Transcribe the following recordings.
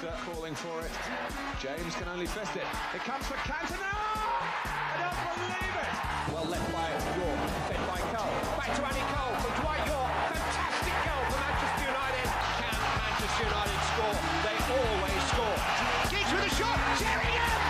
Foster calling for it. James can only fist it. It comes for Cantona! I don't believe it! Well left by Yorke, fed by Cole. Back to Andy Cole from Dwight Yorke. Fantastic goal for Manchester United. Can Manchester United score? They always score. Giggs with a shot. Sheringham!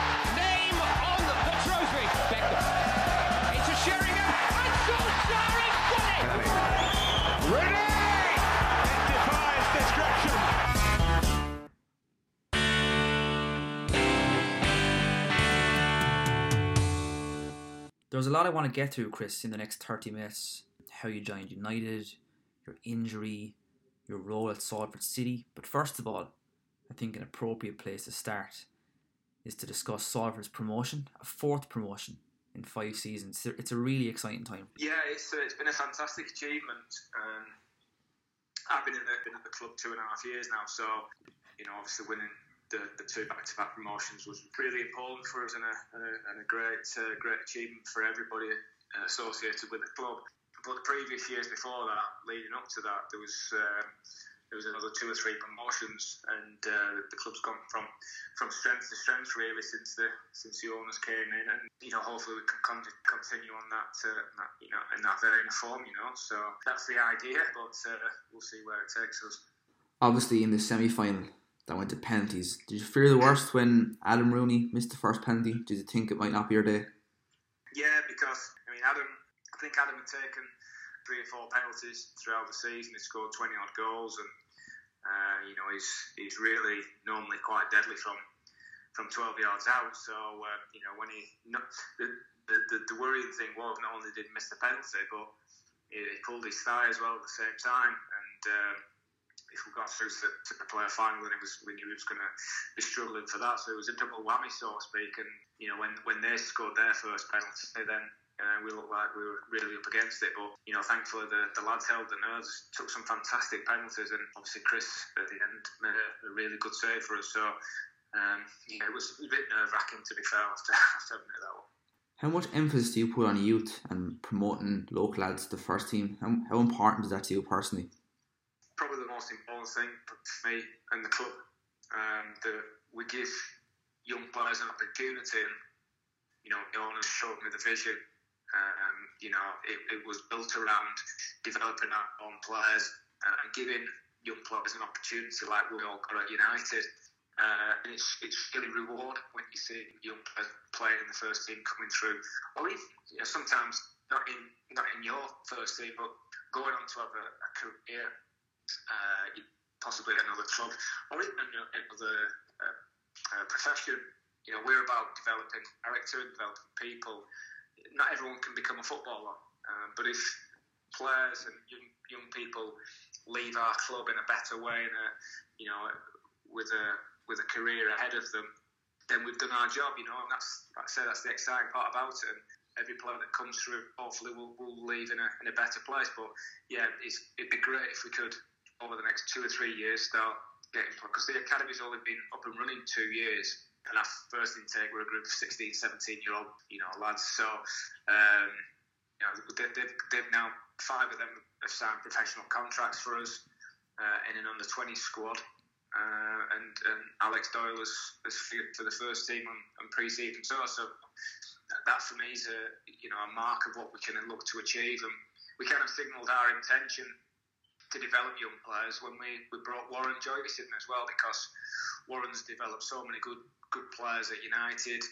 There's a lot I want to get to, Chris, in the next 30 minutes. How you joined United, your injury, your role at Salford City. But first of all, I think an appropriate place to start is to discuss Salford's promotion, a fourth promotion in five seasons. It's a really exciting time. Yeah, it's, uh, it's been a fantastic achievement. Um, I've been, in the, been at the club two and a half years now, so you know, obviously winning the, the two back-to-back promotions was really important for us and a, and a, great uh, great achievement for everybody associated with the club. But the previous years before that, leading up to that, there was uh, there was another two or three promotions, and uh, the club's gone from from strength to strength really since the since the owners came in, and you know hopefully we can con- continue on that, uh, that you know in that of form, you know. So that's the idea, but uh, we'll see where it takes us. Obviously, in the semi final, that went to penalties. Did you fear the worst when Adam Rooney missed the first penalty? Did you think it might not be your day? Yeah, because I mean, Adam. I think Adam had taken three or four penalties throughout the season. He scored twenty odd goals, and uh, you know he's he's really normally quite deadly from from twelve yards out. So uh, you know when he not, the, the, the worrying thing was not only did he miss the penalty, but he, he pulled his thigh as well at the same time, and. Um, if we got through to, to the play-off final, then it was we knew he was going to be struggling for that. So it was a double whammy, so to speak. And you know, when when they scored their first penalty, then uh, we looked like we were really up against it. But you know, thankfully the, the lads held the nerves, took some fantastic penalties, and obviously Chris at the end made a, a really good save for us. So um, yeah, it was a bit nerve wracking to be fair. Have to admit that one. How much emphasis do you put on youth and promoting local lads to the first team? How, how important is that to you personally? Probably the most important thing for me and the club um, that we give young players an opportunity. And you know, the owners showed me the vision. Um, you know, it, it, was built around developing our own players and giving young players an opportunity, like we all got at United. Uh, and it's, it's really rewarding when you see young players playing in the first team coming through, or even you know, sometimes not in not in your first team, but going on to have a, a career uh, possibly another club or even another uh, uh, profession. You know, we're about developing character, developing people. Not everyone can become a footballer, um, but if players and young, young people leave our club in a better way, and a, you know, with a with a career ahead of them, then we've done our job. You know, and that's I say that's the exciting part about it. And every player that comes through, hopefully, will will leave in a in a better place. But yeah, it'd be great if we could over the next two or three years start getting because the academy's only been up and running two years and our first intake were a group of 16 17 year old you know lads. So um, you know they, they've, they've now five of them have signed professional contracts for us uh, in an under 20 squad. Uh, and, and Alex Doyle is, has for the first team and, on pre-season. So so that for me is a you know a mark of what we can look to achieve. And we kind of signalled our intention to develop young players when we, we brought Warren Joyce in as well because Warren's developed so many good good players at United.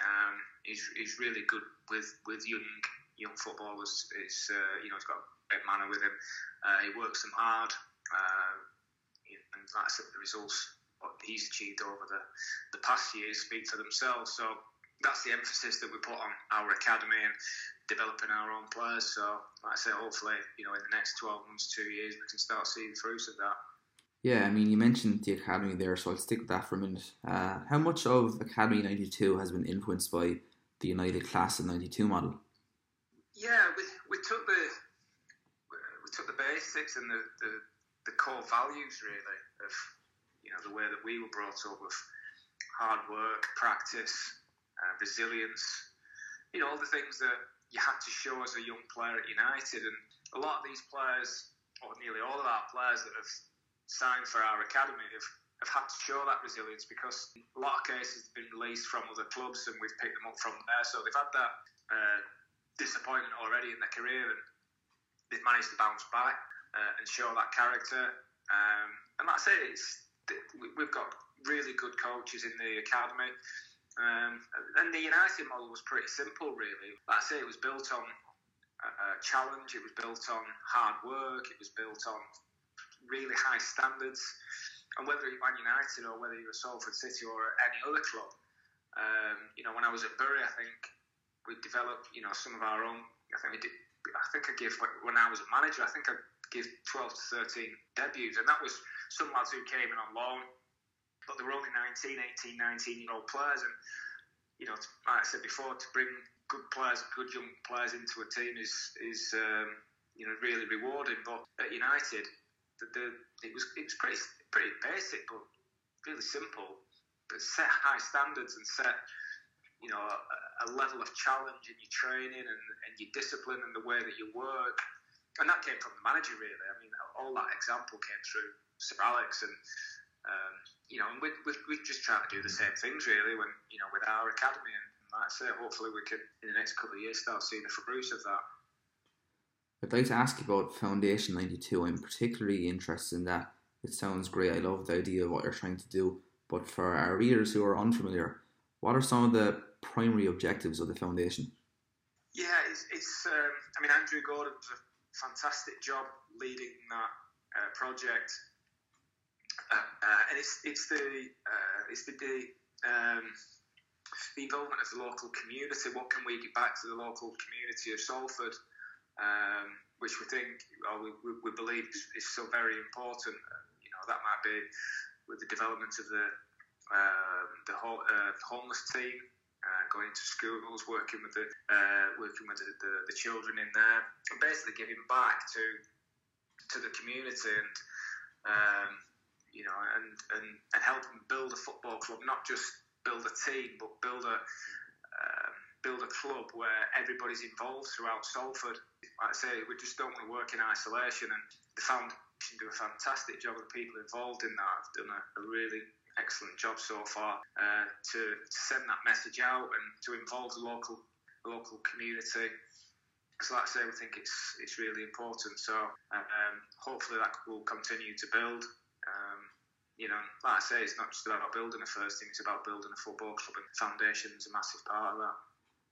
Um, he's, he's really good with, with young young footballers. He's uh, you know he's got a great manner with him. Uh, he works them hard, uh, and said, the results what he's achieved over the, the past years speak for themselves. So that's the emphasis that we put on our academy and developing our own players. So, like I say, hopefully, you know, in the next 12 months, two years, we can start seeing fruits of that. Yeah, I mean, you mentioned the academy there, so I'll stick with that for a minute. Uh, how much of Academy 92 has been influenced by the United Class of 92 model? Yeah, we, we took the we took the basics and the, the, the core values really of you know the way that we were brought up with hard work, practice, uh, resilience, you know all the things that you had to show as a young player at United. And a lot of these players, or nearly all of our players that have signed for our academy, have have had to show that resilience because a lot of cases have been released from other clubs and we've picked them up from there. So they've had that uh, disappointment already in their career and they've managed to bounce back uh, and show that character. Um, and like I say, it's, we've got really good coaches in the academy. Um, and the United model was pretty simple, really. Like I say, it was built on a challenge, it was built on hard work, it was built on really high standards and whether you're Man United or whether you're Salford City or any other club, um, you know, when I was at Bury, I think we developed, you know, some of our own. I think we did. I think I gave when I was a manager. I think I gave 12 to 13 debuts, and that was some lads who came in on loan, but they were only 19, 18, 19 year old players, and you know, like I said before, to bring good players, good young players into a team is is um, you know really rewarding. But at United, the, the, it was it was pretty pretty basic, but really simple. But set high standards and set, you know, a, a level of challenge in your training and, and your discipline and the way that you work. And that came from the manager, really. I mean, all that example came through Sir Alex, and um, you know, and we we we just trying to do the same things, really. When you know, with our academy, and like I say, hopefully we can in the next couple of years start seeing the fruits of that. I'd like to ask you about Foundation 92. I'm particularly interested in that it sounds great. I love the idea of what you're trying to do. But for our readers who are unfamiliar, what are some of the primary objectives of the foundation? Yeah, it's, it's um, I mean, Andrew Gordon does a fantastic job leading that uh, project. Uh, uh, and it's, it's the, uh, it's the, the, um, the involvement of the local community. What can we give back to the local community of Salford? Um, which we think, or we, we believe, is, is so very important You know, that might be with the development of the um, the whole, uh, homeless team, uh, going to schools, working with the uh, working with the, the, the, children in there, and basically giving back to to the community and um, you know and, and and helping build a football club, not just build a team, but build a um, build a club where everybody's involved throughout Salford. Like I say, we just don't want to work in isolation, and the foundation do a fantastic job. The people involved in that have done a, a really excellent job so far uh, to, to, send that message out and to involve the local local community. So, like I say, we think it's it's really important. So, um, hopefully, that will continue to build. You know, like I say, it's not just about building a first team; it's about building a football club, and foundation is a massive part of that.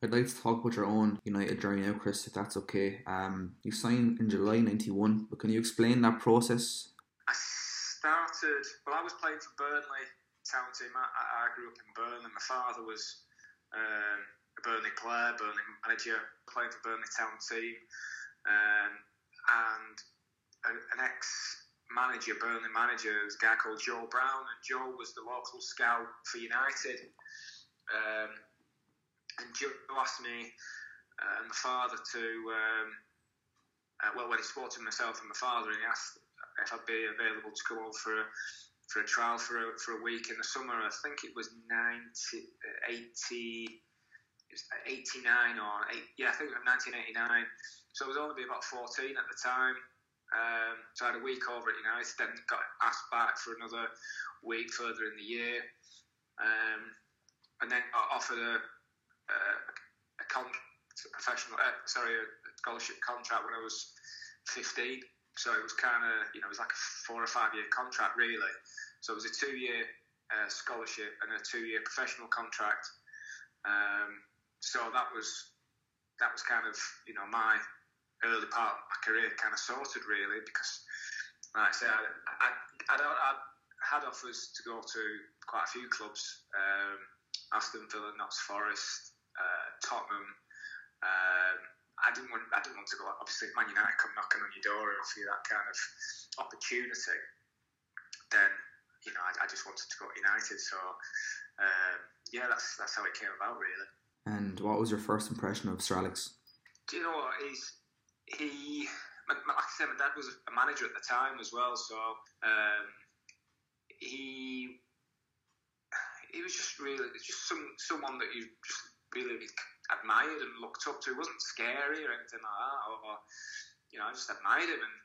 I'd like to talk about your own United journey now, Chris, if that's okay. Um, you signed in July 91, but can you explain that process? I started, well, I was playing for Burnley town team. I, I grew up in Burnley. My father was um, a Burnley player, Burnley manager, playing for Burnley town team. Um, and an ex manager, Burnley manager, was a guy called Joe Brown, and Joe was the local scout for United. Um, and Joe asked me uh, and my father to, um, uh, well, when he spoke to myself and my father, and he asked if I'd be available to come over for a, for a trial for a, for a week in the summer. I think it was 90, 80, 89 or 8, yeah, I think it was 1989. So I was only about 14 at the time. Um, so I had a week over at United, then got asked back for another week further in the year. Um, and then got offered a, uh, a, con- a professional, uh, sorry, a scholarship contract when I was 15. So it was kind of, you know, it was like a four or five year contract really. So it was a two year uh, scholarship and a two year professional contract. Um, so that was that was kind of, you know, my early part of my career kind of sorted really because, like I say, I, I, I, I had offers to go to quite a few clubs. Um, Aston Villa, Notts Forest, uh, Tottenham. Um, I didn't want I didn't want to go. Obviously, if Man United come knocking on your door and offer you that kind of opportunity, then you know I, I just wanted to go to United. So um, yeah, that's that's how it came about, really. And what was your first impression of Sir Alex? Do you know what he's he? Like I said, my dad was a manager at the time as well, so um, he he was just really just some someone that you just really admired and looked up to. He wasn't scary or anything like that, or, or you know, I just admired him. And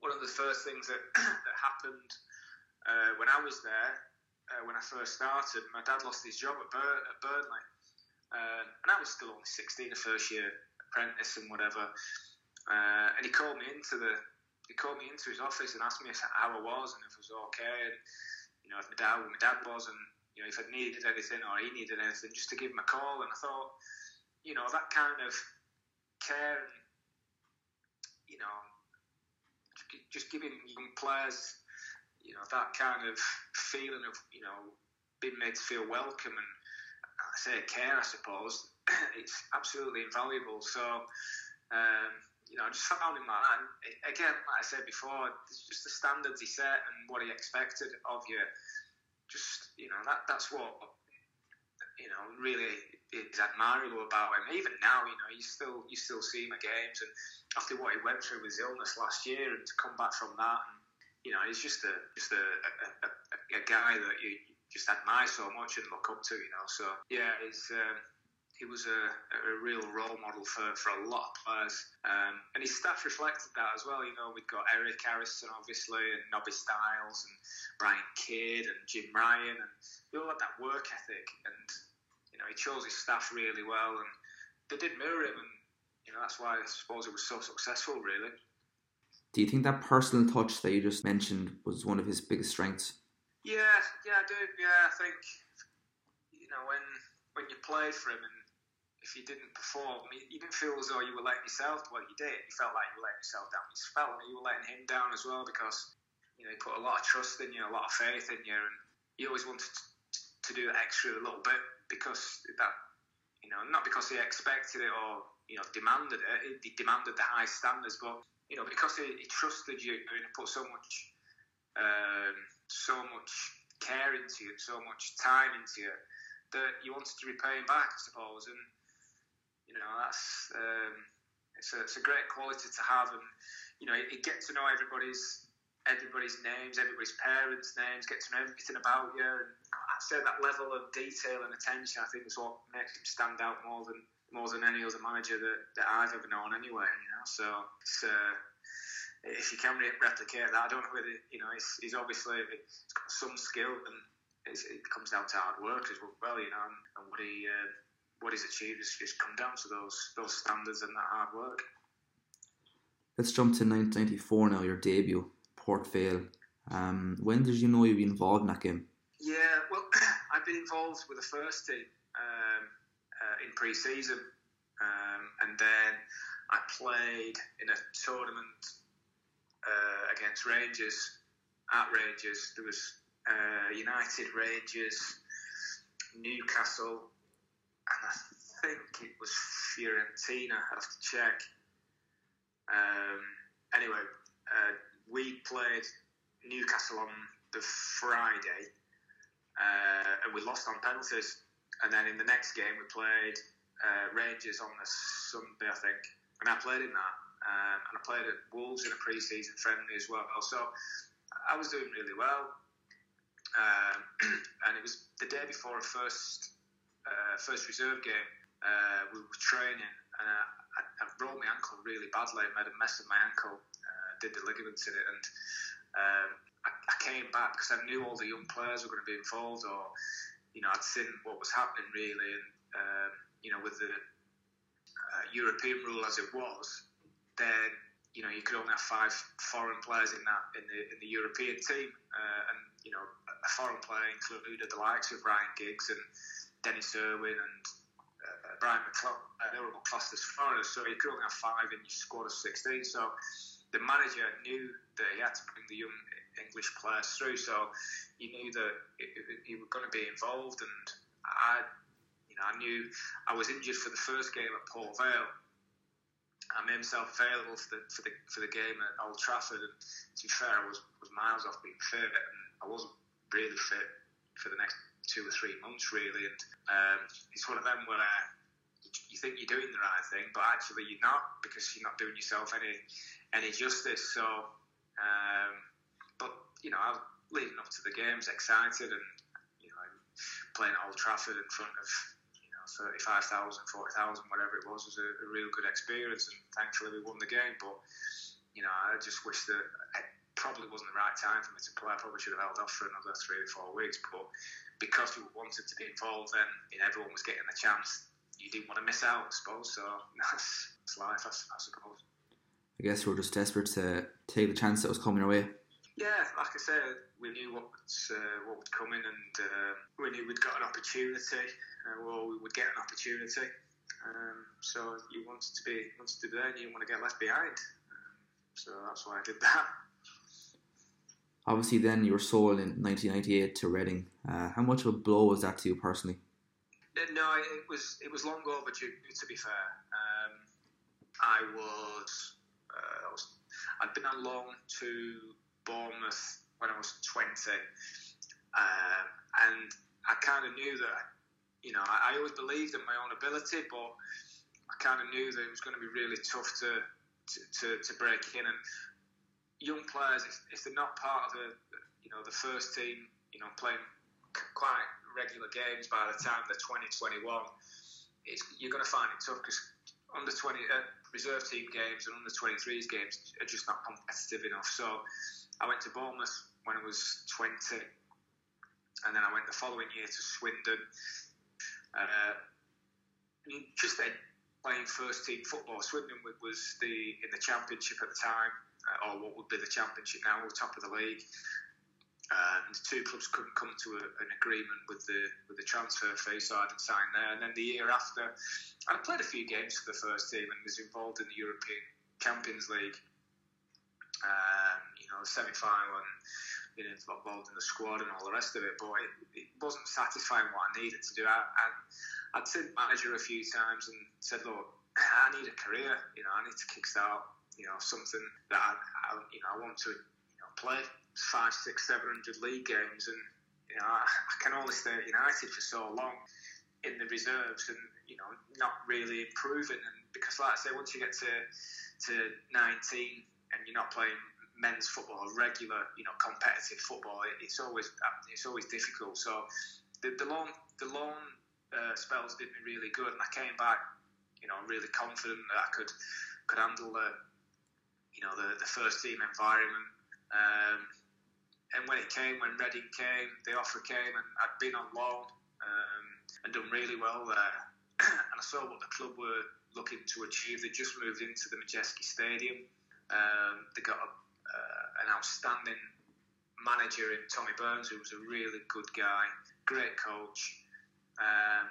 one of the first things that, that happened uh, when I was there, uh, when I first started, my dad lost his job at, Bur- at Burnley, uh, and I was still only 16, the first year apprentice and whatever. Uh, and he called me into the he called me into his office and asked me if how I was and if I was okay, and you know if my dad where my dad was, and you know if I needed anything or he needed anything, just to give him a call. And I thought, you know, that kind of care, and, you know, just giving young players, you know, that kind of feeling of you know being made to feel welcome and I say care, I suppose, it's absolutely invaluable. So. Um, you know, I just found him like that. Again, like I said before, it's just the standards he set and what he expected of you. Just you know, that that's what you know really is admirable about him. Even now, you know, you still you still see him at games, and after what he went through with his illness last year, and to come back from that, and you know, he's just a just a, a, a, a guy that you just admire so much and look up to. You know, so yeah, he's. Um, he was a, a real role model for, for a lot of players. Um, and his staff reflected that as well. You know, we've got Eric Harrison, obviously, and Nobby Stiles, and Brian Kidd, and Jim Ryan, and they all had that work ethic. And, you know, he chose his staff really well, and they did mirror him. And, you know, that's why I suppose it was so successful, really. Do you think that personal touch that you just mentioned was one of his biggest strengths? Yeah, yeah, I do. Yeah, I think, you know, when when you play for him and if you didn't perform, you didn't feel as though you were letting yourself. Well, you did. You felt like you were letting yourself down. You felt like you were letting him down as well because you know he put a lot of trust in you, a lot of faith in you, and he always wanted to, do extra a little bit because that you know not because he expected it or you know demanded it. He demanded the high standards, but you know because he, he trusted you and he put so much um, so much care into you, so much time into you that you wanted to repay him back, I suppose, and you know, that's um, it's, a, it's a great quality to have, and you know, you get to know everybody's everybody's names, everybody's parents' names, get to know everything about you. And I'd say that level of detail and attention, I think, is what makes him stand out more than more than any other manager that, that I've ever known. Anyway, you know, so uh, if you can replicate that, I don't know whether you know he's, he's obviously he's got some skill and it comes down to hard work as well, you know, and, and what he. Uh, what he's achieved has just come down to those those standards and that hard work. Let's jump to 1994 now, your debut, Port Vale. Um, when did you know you'd be involved in that game? Yeah, well, I've been involved with the first team um, uh, in pre-season, um, and then I played in a tournament uh, against Rangers. At Rangers, there was uh, United, Rangers, Newcastle, and I think it was Fiorentina. I have to check. Um, anyway, uh, we played Newcastle on the Friday, uh, and we lost on penalties. And then in the next game, we played uh, Rangers on the Sunday, I think, and I played in that. Um, and I played at Wolves in a pre-season friendly as well. So I was doing really well. Um, and it was the day before a first uh, first reserve game, uh, we were training, and I, I, I, rolled my ankle really badly. I made a mess of my ankle, uh, did the ligaments in it, and um, I, I, came back because I knew all the young players were going to be involved, or you know, I'd seen what was happening really, and um, you know, with the uh, European rule as it was, then you know you could only have five foreign players in that in the in the European team, uh, and you know a foreign player included the likes of Ryan Giggs and Denis Irwin and uh, Brian uh, they were all classed as foreigners, so you could only have five in your squad of 16. So the manager knew that he had to bring the young English players through, so he knew that he was going to be involved. And I, you know, I knew I was injured for the first game at Port Vale. I made myself available for the for the for the game at Old Trafford, and to be fair, I was was miles off being fit, and I wasn't really fit for the next two or three months really, and um, it's one of them where uh, you think you're doing the right thing, but actually you're not because you're not doing yourself any any justice. So, um, but you know, I was leading up to the games, excited, and you know, playing at Old Trafford in front of you know 35,000, 40,000, whatever it was, was a, a real good experience, and thankfully we won the game. But you know, I just wish that it probably wasn't the right time for me to play. I probably should have held off for another three or four weeks, but because we wanted to be involved, and you know, everyone was getting a chance. You didn't want to miss out, I suppose. So that's, that's life, I, I suppose. I guess we were just desperate to take the chance that was coming our way. Yeah, like I said, we knew what uh, what would come in, and uh, we knew we'd got an opportunity, uh, well, we would get an opportunity. Um, so you wanted to be wanted to be there, and you didn't want to get left behind. Um, so that's why I did that. Obviously, then you were sold in 1998 to Reading. Uh, how much of a blow was that to you personally? Uh, no, it was it was long overdue. To be fair, um, I was, uh, I was I'd been on loan to Bournemouth when I was 20, uh, and I kind of knew that you know I, I, always believed in my own ability, but I kind of knew that it was going to be really tough to to, to, to break in and young players, if, if they're not part of the, you know, the first team, you know, playing quite regular games by the time they're 20, 21, you're going to find it tough because under 20 uh, reserve team games and under 23s games are just not competitive enough. So I went to Bournemouth when I was 20, and then I went the following year to Swindon. Uh, just then playing first team football. Swindon was the in the championship at the time uh, or what would be the championship now, we're top of the league. And the two clubs couldn't come to a, an agreement with the with the transfer fee, so I didn't sign there. And then the year after, I played a few games for the first team and was involved in the European Champions League. Um, you know, the semi-final and you know, involved in the squad and all the rest of it. But it, it wasn't satisfying what I needed to do. I, and I'd seen manager a few times and said, look, I need a career. You know, I need to kickstart you know, something that I, I you know I want to you know, play five, six, seven hundred league games, and you know I, I can only stay at United for so long in the reserves, and you know not really improving. And because, like I say, once you get to to 19 and you're not playing men's football, regular, you know, competitive football, it's always it's always difficult. So the the long the long uh, spells did me really good, and I came back, you know, really confident that I could could handle the you know the, the first team environment. Um, and when it came, when Reading came, the offer came, and I'd been on loan um, and done really well there. and I saw what the club were looking to achieve. They just moved into the Madejski Stadium. Um, they got a, uh, an outstanding manager in Tommy Burns, who was a really good guy, great coach. Um,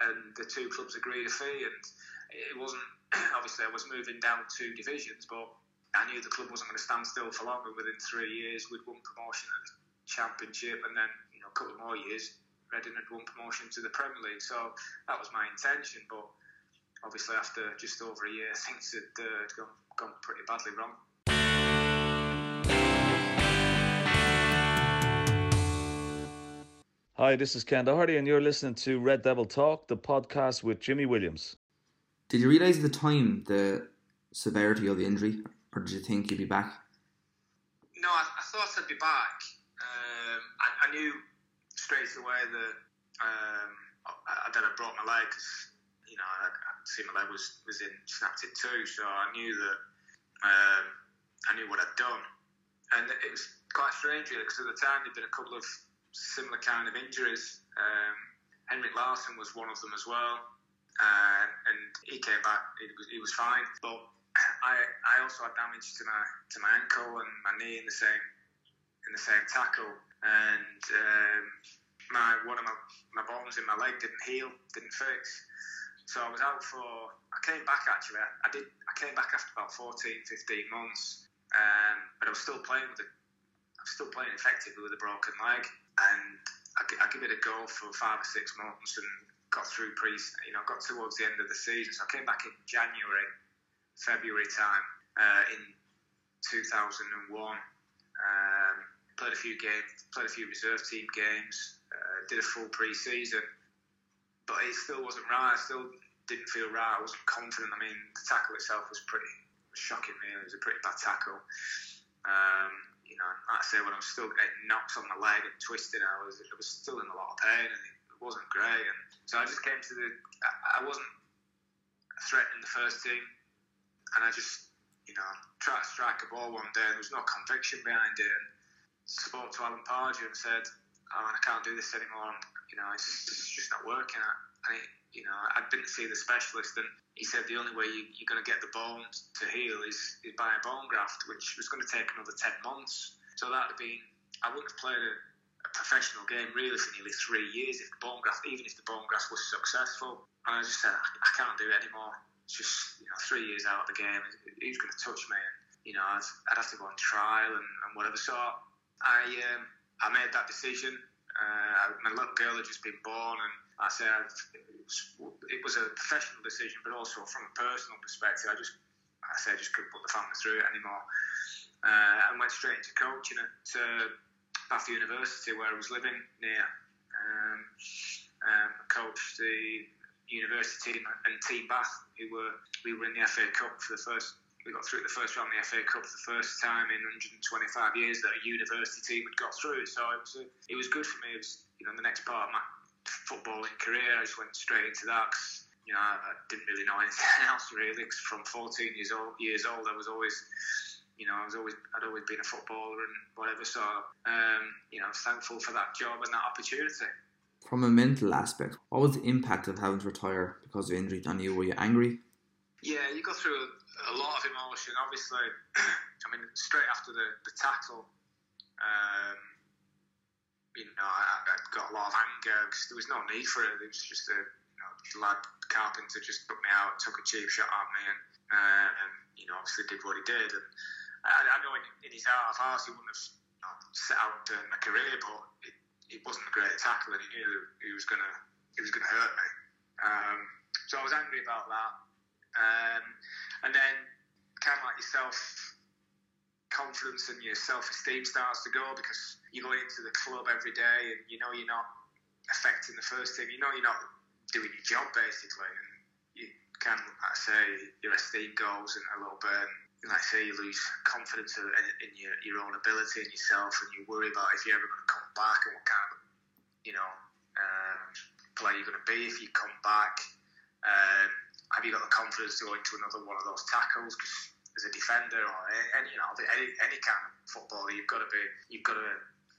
and the two clubs agreed a fee, and it wasn't obviously I was moving down two divisions, but I knew the club wasn't going to stand still for long. And within three years, we'd won promotion to the Championship, and then you know a couple more years, Reading had won promotion to the Premier League. So that was my intention. But obviously, after just over a year, things had, uh, gone, gone pretty badly wrong. Hi, this is Ken Doherty, and you're listening to Red Devil Talk, the podcast with Jimmy Williams. Did you realise at the time the severity of the injury, or did you think you'd be back? No, I, I thought I'd be back. Um, I, I, knew straight away that um, I, that I broke my leg you know I, I see my leg was was in snapped in two, so I knew that um, I knew what I'd done, and it was quite strange really, because at the time there'd been a couple of similar kind of injuries. Um, Henrik Larsson was one of them as well, uh, and he came back. He was, he was fine, but I I also had damage to my to my ankle and my knee in the same in the same tackle, and um, my one of my, my bones in my leg didn't heal, didn't fix. So I was out for. I came back actually. I, I did. I came back after about 14, 15 months, um, but I was still playing with it. I was still playing effectively with a broken leg, and I, I give it a go for five or six months, and got through pre. You know, got towards the end of the season. So I came back in January February time uh, in 2001. Um, played a few games, played a few reserve team games, uh, did a full pre-season, but it still wasn't right. I still didn't feel right. I wasn't confident. I mean, the tackle itself was pretty was shocking. Me, it was a pretty bad tackle. Um, you know, like I say, when I was still getting knocks on my leg and twisting, I was I was still in a lot of pain, and it wasn't great. And so I just came to the. I, I wasn't threatening the first team and I just, you know, tried to strike a ball one day and there was no conviction behind it. And spoke to Alan Pardew and said, oh, I can't do this anymore. And, you know, it's just, it's just not working. It, you know, I didn't see the specialist and he said the only way you, are going to get the bone to heal is, is by a bone graft, which was going to take another 10 months. So that have been, I wouldn't have played a professional game really for nearly three years if the bone graft, even if the bone graft was successful. And I just said, I, I can't do it anymore. It's just, you know, three years out of the game. Who's going to touch me? And, you know, I'd, I'd have to go on trial and, and whatever. So I um, I made that decision. Uh, my little girl had just been born, and I said it was, a professional decision, but also from a personal perspective, I just I said I just couldn't put the family through it anymore, uh, and went straight into coaching at uh, Bath University, where I was living near. Um, um, coached the university team and Team Bath, who were we were in the FA Cup for the first we got through the first round of the FA Cup for the first time in 125 years that a university team had got through. So it was a, it was good for me. It was you know the next part of my footballing career. I just went straight into that. Cause, you know, I, I didn't really know anything else really. From 14 years old, years old, I was always you know, I was always I'd always been a footballer and whatever. So um, you know, I was thankful for that job and that opportunity. From a mental aspect, what was the impact of having to retire because of injury on you? Were you angry? Yeah, you go through a lot of emotion. Obviously, I mean, straight after the, the tackle, um, you know, I, I, got a lot of anger because there was no need for it. It was just a you know, lad carpenter just put me out, took a cheap shot at me, and, uh, and you know, obviously did what he did. And I, I know in, in, his heart of hearts he wouldn't have know, set out doing a career, but it wasn't a great tackle, and he knew he was gonna he was gonna hurt me. Um, so I was angry about that. Um, and then, kind of like yourself, confidence and your self esteem starts to go because you go into the club every day and you know you're not affecting the first team. You know you're not doing your job basically, and you can, like I say, your esteem goes a little bit. And like I say, you lose confidence in, in your, your own ability and yourself, and you worry about if you're ever going to come back and what kind of, you know, um, player you're going to be if you come back. Um, have you got the confidence to go into another one of those tackles? Because as a defender or any, you know, any, any kind of footballer, you've got to be, you've got to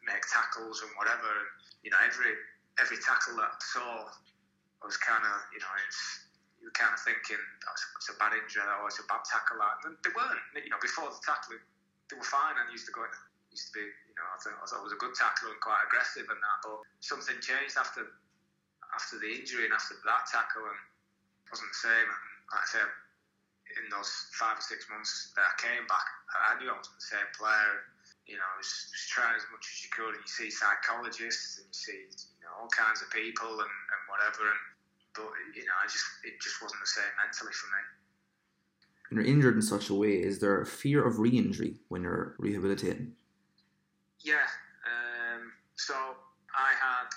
make tackles and whatever. And you know, every every tackle that I saw was kind of, you know, it's you were kind of thinking oh, it's a bad injury or it's a bad tackle. And they weren't. You know, before the tackle, they were fine and used to go. Used to be, you know, I thought, I it was a good tackle and quite aggressive and that. But something changed after after the injury and after that tackle and wasn't the same. And like I said, in those five or six months that I came back, I knew I wasn't the same player. You know, was, was trying as much as you could, and you see psychologists and you see you know all kinds of people and, and whatever. And but you know, I just it just wasn't the same mentally for me. When you're injured in such a way, is there a fear of re-injury when you're rehabilitating? Yeah. Um, so I had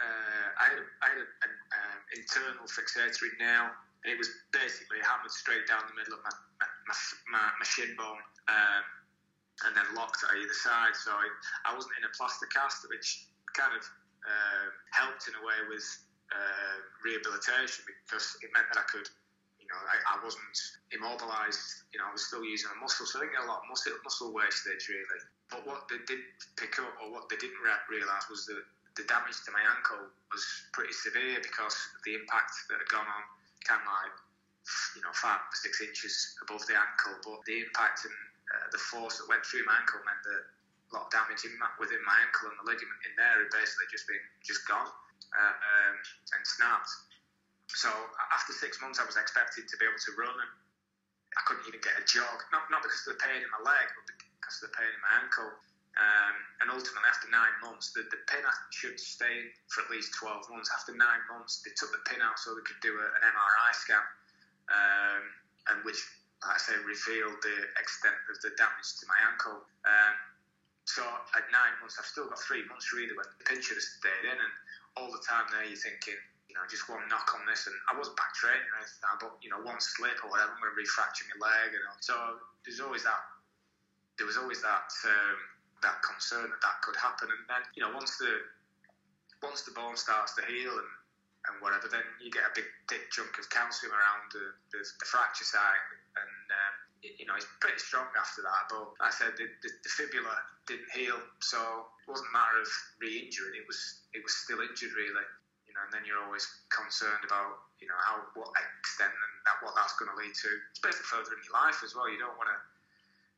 uh, I had, a, I had a, an um, internal fixatory nail, and it was basically hammered straight down the middle of my my, my, my shin bone, um, and then locked at either side. So I, I wasn't in a plaster cast, which kind of uh, helped in a way with uh, rehabilitation because it meant that I could you know, I, I, wasn't immobilized. You know, I was still using a muscle, so I didn't get a lot of muscle, muscle wastage really. But what they did pick up, or what they didn't realise, was that the damage to my ankle was pretty severe because the impact that had gone on kind of like you know five six inches above the ankle but the impact and uh, the force that went through my ankle meant that a lot of damage in my, within my ankle and the ligament in there had basically just been just gone um, and snapped so after six months I was expected to be able to run and I couldn't even get a jog not, not because of the pain in my leg but because of the pain in my ankle um, and ultimately, after nine months, the, the pin should stay for at least 12 months. After nine months, they took the pin out so they could do a, an MRI scan, um, and which, like I say, revealed the extent of the damage to my ankle. Um, so at nine months, I've still got three months really when the pin should have stayed in, and all the time there you're thinking, you know, just one knock on this, and I wasn't back training or anything, but you know, one slip or whatever, I'm going to refracture my leg, and so there's always that. There was always that. Um, that concern that that could happen. And then, you know, once the once the bone starts to heal and, and whatever, then you get a big thick chunk of calcium around the, the, the fracture site, and um, you know, it's pretty strong after that. But like I said, the, the, the fibula didn't heal, so it wasn't a matter of re-injuring. It was it was still injured really. You know, and then you're always concerned about you know how what extent and that, what that's going to lead to, especially further in your life as well. You don't want to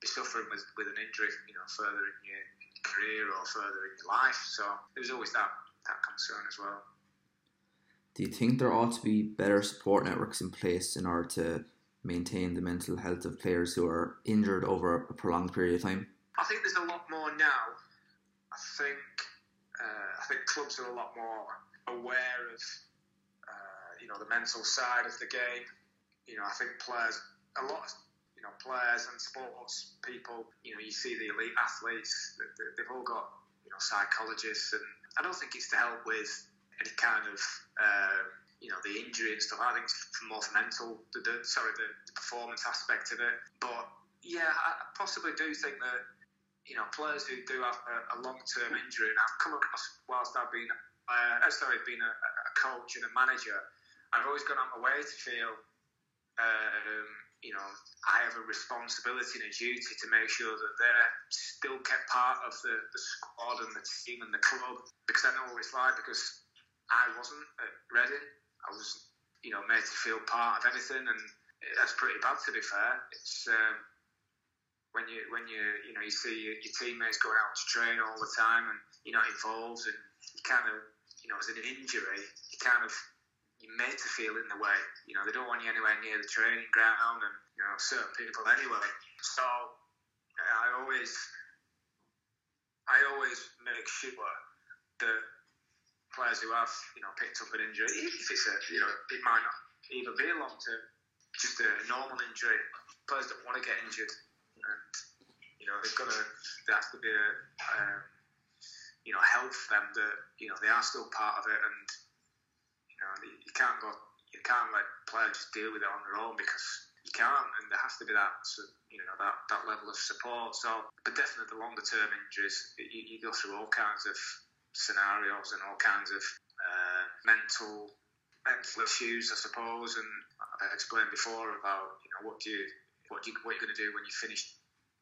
be suffering with, with an injury, you know, further in your, in your career or further in your life. So there was always that that concern as well. Do you think there ought to be better support networks in place in order to maintain the mental health of players who are injured over a prolonged period of time? I think there's a lot more now. I think uh, I think clubs are a lot more aware of uh, you know the mental side of the game. You know, I think players a lot. Of, you know, players and sports people. You know, you see the elite athletes. They've all got you know psychologists, and I don't think it's to help with any kind of uh, you know the injury and stuff. I think it's more for mental, the, the sorry, the, the, performance aspect of it. But yeah, I possibly do think that you know players who do have a, a long-term injury, and I've come across whilst I've been, uh, sorry, been a, a, coach and a manager, I've always gone on my way to feel. Um, you know, I have a responsibility and a duty to make sure that they're still kept part of the, the squad and the team and the club because I know what it's like because I wasn't at Reading. I was, you know, made to feel part of anything, and that's pretty bad to be fair. It's um, when you when you you know you see your, your, teammates going out to train all the time, and you're not involved, and you kind of you know as an injury, you kind of you're made to feel in the way. You know they don't want you anywhere near the training ground, and you know certain people anyway. So I always I always make sure that players who have you know picked up an injury, if it's a you know it might not even be a long term, just a normal injury. Players don't want to get injured, and you know they've got to. There has to be a um, you know help for them that you know they are still part of it, and you know you can't go you can't let players just deal with it on their own because you can't, and there has to be that you know that, that level of support. So, but definitely the longer term injuries, you, you go through all kinds of scenarios and all kinds of uh, mental mental issues, I suppose. And I explained before about you know what do you what do you, what you're going to do when you finish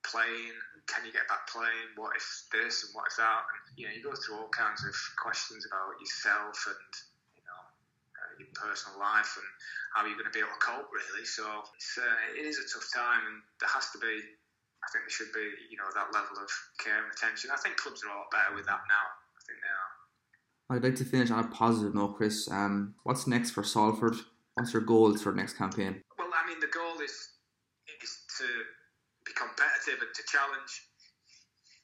playing? Can you get back playing? What if this and what if that? And you know you go through all kinds of questions about yourself and you know uh, your personal life and how you're going to be able to cope really. So it's, uh, it is a tough time, and there has to be. I think there should be, you know, that level of care and attention. I think clubs are a lot better with that now now. I'd like to finish on a positive note, Chris. Um, what's next for Salford? What's your goals for next campaign? Well, I mean, the goal is is to be competitive and to challenge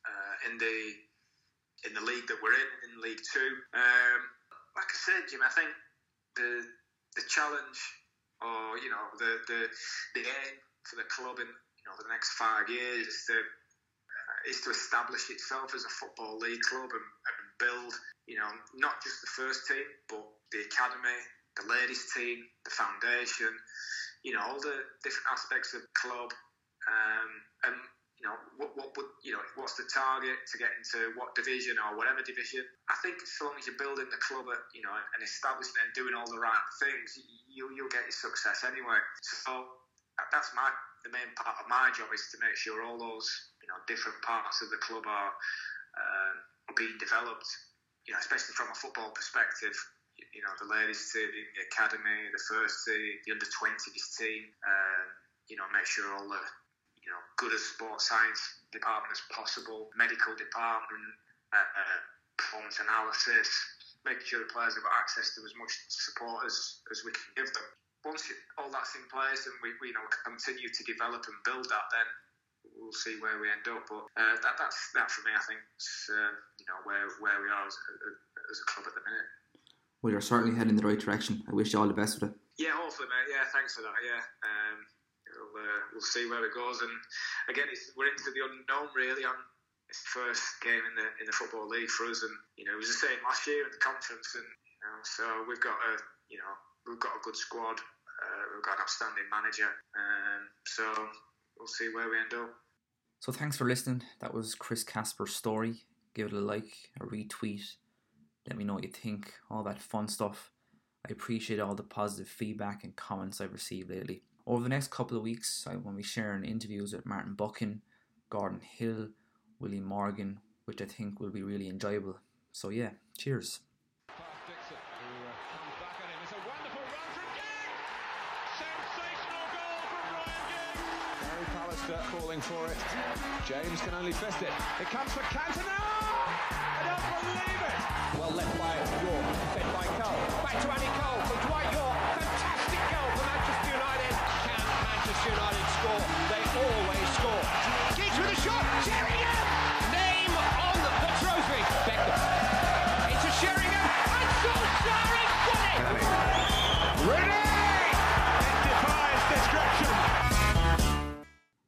uh, in the in the league that we're in, in League Two. Um, like I said, Jim, I think the the challenge, or you know, the the the aim for the club in you know the next five years is to uh, is to establish itself as a football league club and, and build, you know, not just the first team, but the academy, the ladies team, the foundation, you know, all the different aspects of the club. Um, and you know, what, what would you know, what's the target to get into what division or whatever division? I think as long as you're building the club, at, you know, and establishing and doing all the right things, you, you'll get your success anyway. So that's my the main part of my job is to make sure all those you know different parts of the club are uh, being developed, you know, especially from a football perspective. You know, the ladies team, the academy, the first team, the under 20s team. Uh, you know, make sure all the you know good as sports science department as possible, medical department, uh, uh, performance analysis, making sure the players have access to as much support as, as we can give them. Once all that's in place and we, we you know continue to develop and build that, then we'll see where we end up. But uh, that, that's that for me. I think it's, uh, you know where where we are as, as a club at the minute. Well, you're certainly heading in the right direction. I wish you all the best with it. Yeah, hopefully, mate. Yeah, thanks for that. Yeah, um, we'll, uh, we'll see where it goes. And again, we're into the unknown really. On it's the first game in the in the football league for us, and you know it was the same last year in the conference, and you know so we've got a you know we've got a good squad. Uh, we've got an outstanding manager, um, so we'll see where we end up. So thanks for listening. That was Chris Casper's story. Give it a like, a retweet. Let me know what you think. All that fun stuff. I appreciate all the positive feedback and comments I've received lately. Over the next couple of weeks, I will be sharing interviews with Martin Buchan, Gordon Hill, Willie Morgan, which I think will be really enjoyable. So, yeah, cheers. Leicester calling for it. James can only fist it. It comes for Cantona! I don't believe it! Well left by Yorke, fed by Cole. Back to Andy Cole from Dwight Yorke. Fantastic goal for Manchester United. Can Manchester United score? They always score. Keats with a shot. Sheringham!